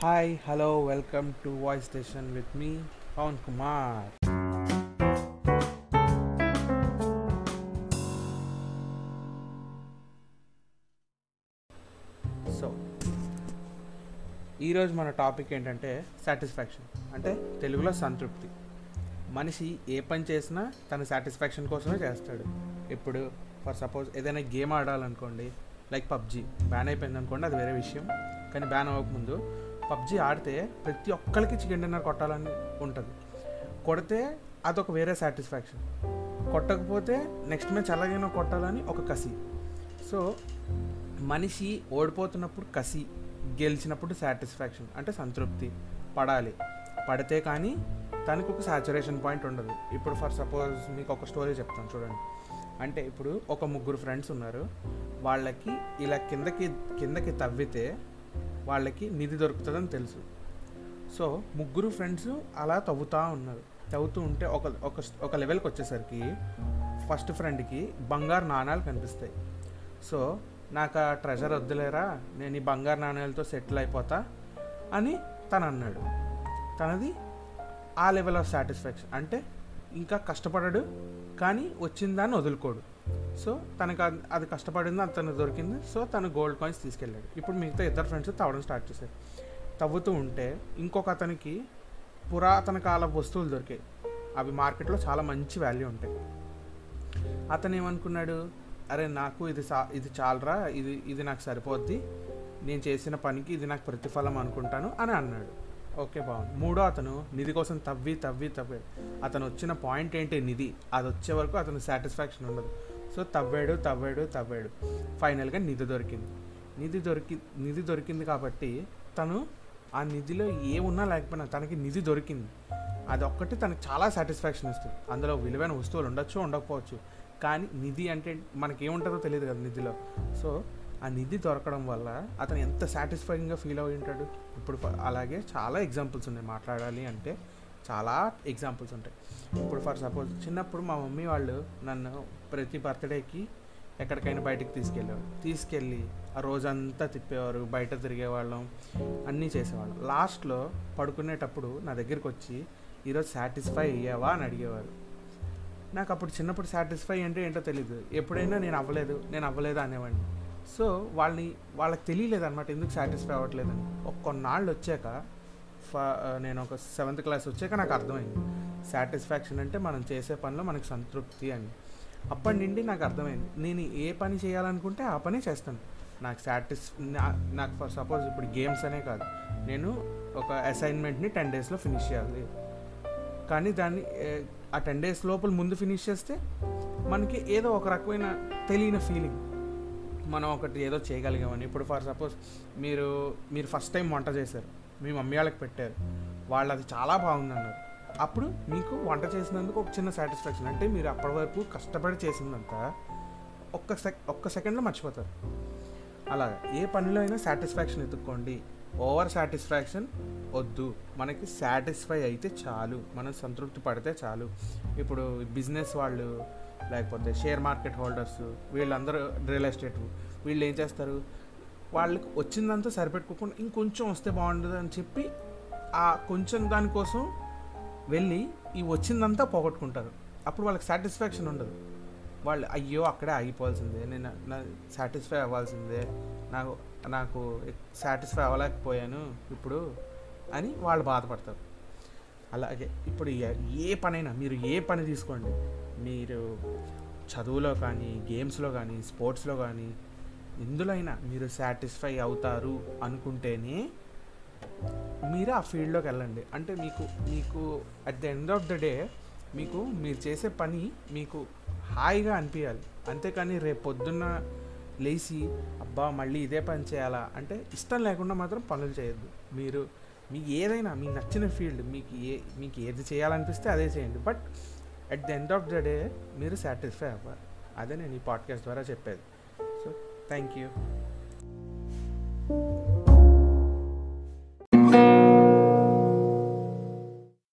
Hi hello welcome to voice station with me Pavan Kumar so ఈరోజు మన topic ఏంటంటే satisfaction అంటే తెలుగులో సంతృప్తి. మనిషి ఏ పని చేసినా తన సాటిస్ఫాక్షన్ కోసమే చేస్తాడు. ఇప్పుడు ఫర్ సపోజ్ ఏదైనా గేమ్ ఆడాలనుకోండి లైక్ పబ్జి బ్యాన్ అయిపోయింది అనుకోండి అది వేరే విషయం. కానీ బ్యాన్ అవ్వకముందు పబ్జి ఆడితే ప్రతి ఒక్కరికి చికెన్ డిన్నర్ కొట్టాలని ఉంటుంది. కొడితే అదొక వేరే సాటిస్ఫాక్షన్. కొట్టకపోతే నెక్స్ట్ మ్యాచ్ ఎలాగైనా కొట్టాలని ఒక కసి. సో మనిషి ఓడిపోతున్నప్పుడు కసి గెలిచినప్పుడు సాటిస్ఫాక్షన్ అంటే సంతృప్తి పడాలి. పడితే కానీ తనకు ఒక సాచురేషన్ పాయింట్ ఉండదు. ఇప్పుడు ఫర్ సపోజ్ మీకు ఒక స్టోరీ చెప్తాను చూడండి. అంటే ఇప్పుడు ఒక ముగ్గురు ఫ్రెండ్స్ ఉన్నారు. వాళ్ళకి ఇలా కిందకి కిందకి తవ్వితే వాళ్ళకి నిధి దొరుకుతుందని తెలుసు. సో ముగ్గురు ఫ్రెండ్స్ అలా తవ్వుతూ ఉన్నారు. తవ్వుతూ ఉంటే ఒక ఒక ఒక లెవెల్కి వచ్చేసరికి ఫస్ట్ ఫ్రెండ్కి బంగారు నాణాలు కనిపిస్తాయి. సో నాకు ఆ ట్రెజర్ వద్దులేరా? నేను ఈ బంగారు నాణ్యాలతో సెటిల్ అయిపోతా అని తను అన్నాడు. తనది ఆ లెవెల్ ఆఫ్ సాటిస్ఫాక్షన్. అంటే ఇంకా కష్టపడడు కానీ వచ్చిందాన్ని వదులుకోడు. సో తనకు అది- అది కష్టపడింది అతను దొరికింది. సో తను గోల్డ్ కాయిన్స్ తీసుకెళ్ళాడు. ఇప్పుడు మిగతా ఇద్దరు ఫ్రెండ్స్ తవ్వడం స్టార్ట్ చేశారు. తవ్వుతూ ఉంటే ఇంకొక అతనికి పురాతన కాల వస్తువులు దొరికాయి. అవి మార్కెట్లో చాలా మంచి వాల్యూ ఉంటాయి. అతను ఏమనుకున్నాడు? అరే నాకు ఇది సా ఇది చాలరా ఇది ఇది నాకు సరిపోద్ది. నేను చేసిన పనికి ఇది నాకు ప్రతిఫలం అనుకుంటాను అని అన్నాడు. ఓకే బాగుంది. మూడో అతను నిధి కోసం తవ్వి తవ్వి తవ్వి. అతను వచ్చిన పాయింట్ ఏంటి? నిధి. అది వచ్చే వరకు అతను సాటిస్ఫాక్షన్ ఉండదు. సో తవ్వాడు తవ్వాడు తవ్వాడు. ఫైనల్గా నిధి దొరికింది. నిధి దొరికి నిధి దొరికింది కాబట్టి తను ఆ నిధిలో ఏమున్నా లేకపోయినా తనకి నిధి దొరికింది. అది ఒక్కటి తనకు చాలా సాటిస్ఫాక్షన్ ఇస్తుంది. అందులో విలువైన వస్తువులు ఉండొచ్చు ఉండకపోవచ్చు. కానీ నిధి అంటే మనకేముంటుందో తెలియదు కదా నిధిలో. సో ఆ నిధి దొరకడం వల్ల అతను ఎంత సాటిస్ఫైయింగ్గా ఫీల్ అయి ఉంటాడు? ఇప్పుడు అలాగే చాలా ఎగ్జాంపుల్స్ ఉన్నాయి మాట్లాడాలి అంటే. చాలా ఎగ్జాంపుల్స్ ఉంటాయి. ఇప్పుడు ఫర్ సపోజ్ చిన్నప్పుడు మా మమ్మీ వాళ్ళు నన్ను ప్రతి బర్త్డేకి ఎక్కడికైనా బయటికి తీసుకెళ్ళేవారు. తీసుకెళ్ళి ఆ రోజంతా తిప్పేవారు బయట తిరిగేవాళ్ళం అన్నీ చేసేవాళ్ళం. లాస్ట్లో పడుకునేటప్పుడు నా దగ్గరికి వచ్చి ఈరోజు సాటిస్ఫై అయ్యావా అని అడిగేవారు. నాకు అప్పుడు చిన్నప్పుడు సాటిస్ఫై అంటే ఏంటో తెలియదు ఎప్పుడైనా నేను అవ్వలేదు నేను అవ్వలేదు అనేవాడిని. సో వాళ్ళని వాళ్ళకి తెలియలేదు అనమాట ఎందుకు సాటిస్ఫై అవ్వట్లేదని. ఒక కొన్నాళ్ళు వచ్చాక నేను ఒక సెవెంత్ క్లాస్ వచ్చాక నాకు అర్థమైంది. సాటిస్ఫాక్షన్ అంటే మనం చేసే పనిలో మనకి సంతృప్తి అని. అప్పటి నుండి నాకు అర్థమైంది. నేను ఏ పని చేయాలనుకుంటే ఆ పని చేస్తాను. నాకు సాటిస్ నాకు ఫర్ సపోజ్ ఇప్పుడు గేమ్స్ అనే కాదు. నేను ఒక అసైన్మెంట్ని టెన్ డేస్లో ఫినిష్ చేయాలి. కానీ దాన్ని ఆ టెన్ డేస్ లోపల ముందు ఫినిష్ చేస్తే మనకి ఏదో ఒక రకమైన తెలియని ఫీలింగ్ మనం ఒకటి ఏదో చేయగలిగామని. ఇప్పుడు ఫర్ సపోజ్ మీరు మీరు ఫస్ట్ టైం వంట చేశారు. మీ మమ్మీ వాళ్ళకి పెట్టారు. వాళ్ళు అది చాలా బాగుందన్నారు. అప్పుడు మీకు వంట చేసినందుకు ఒక చిన్న సాటిస్ఫాక్షన్ అంటే మీరు అప్పటి వరకు కష్టపడి చేసిందంతా ఒక్క సెక్ ఒక్క సెకండ్లో మర్చిపోతారు. అలాగా. ఏ పనిలో అయినా సాటిస్ఫాక్షన్ ఎత్తుక్కోండి. ఓవర్ సాటిస్ఫాక్షన్ వద్దు. మనకి సాటిస్ఫై అయితే చాలు. మనం సంతృప్తి పడితే చాలు. ఇప్పుడు బిజినెస్ వాళ్ళు లేకపోతే షేర్ మార్కెట్ హోల్డర్స్ వీళ్ళందరూ రియల్ ఎస్టేట్ వీళ్ళు ఏం చేస్తారు? వాళ్ళకి వచ్చిందంతా సరిపెట్టుకోకుండా ఇంకొంచెం వస్తే బాగుంటుంది అని చెప్పి ఆ కొంచెం దానికోసం వెళ్ళి ఈ వచ్చిందంతా పోగొట్టుకుంటారు. అప్పుడు వాళ్ళకి సాటిస్ఫాక్షన్ ఉండదు. వాళ్ళు అయ్యో అక్కడే ఆగిపోవాల్సిందే. నేను నా సాటిస్ఫై అవ్వాల్సిందే. నాకు నాకు సాటిస్ఫై అవ్వలేకపోయాను ఇప్పుడు అని వాళ్ళు బాధపడతారు. అలాగే ఇప్పుడు ఏ- ఏ పనైనా మీరు ఏ పని తీసుకోండి. మీరు చదువులో కానీ గేమ్స్లో కానీ స్పోర్ట్స్లో కానీ ఎందులో అయినా మీరు సాటిస్ఫై అవుతారు అనుకుంటేనే మీరు ఆ ఫీల్డ్లోకి వెళ్ళండి. అంటే మీకు మీకు at the end of the day మీకు మీరు చేసే పని మీకు హాయిగా అనిపించాలి అంతేకాని రేపు పొద్దున్న లేచి అబ్బా మళ్ళీ ఇదే పని చేయాలా? అంటే ఇష్టం లేకుండా మాత్రం పనులు చేయొద్దు. మీరు మీకు ఏదైనా మీకు నచ్చిన ఫీల్డ్ మీకు ఏ మీకు ఏది చేయాలనిపిస్తే అదే చేయండి. But at the end of the day మీరు సాటిస్ఫై అవ్వాలి. అదే నేను ఈ పాడ్కాస్ట్ ద్వారా చెప్పేది. So Thank you.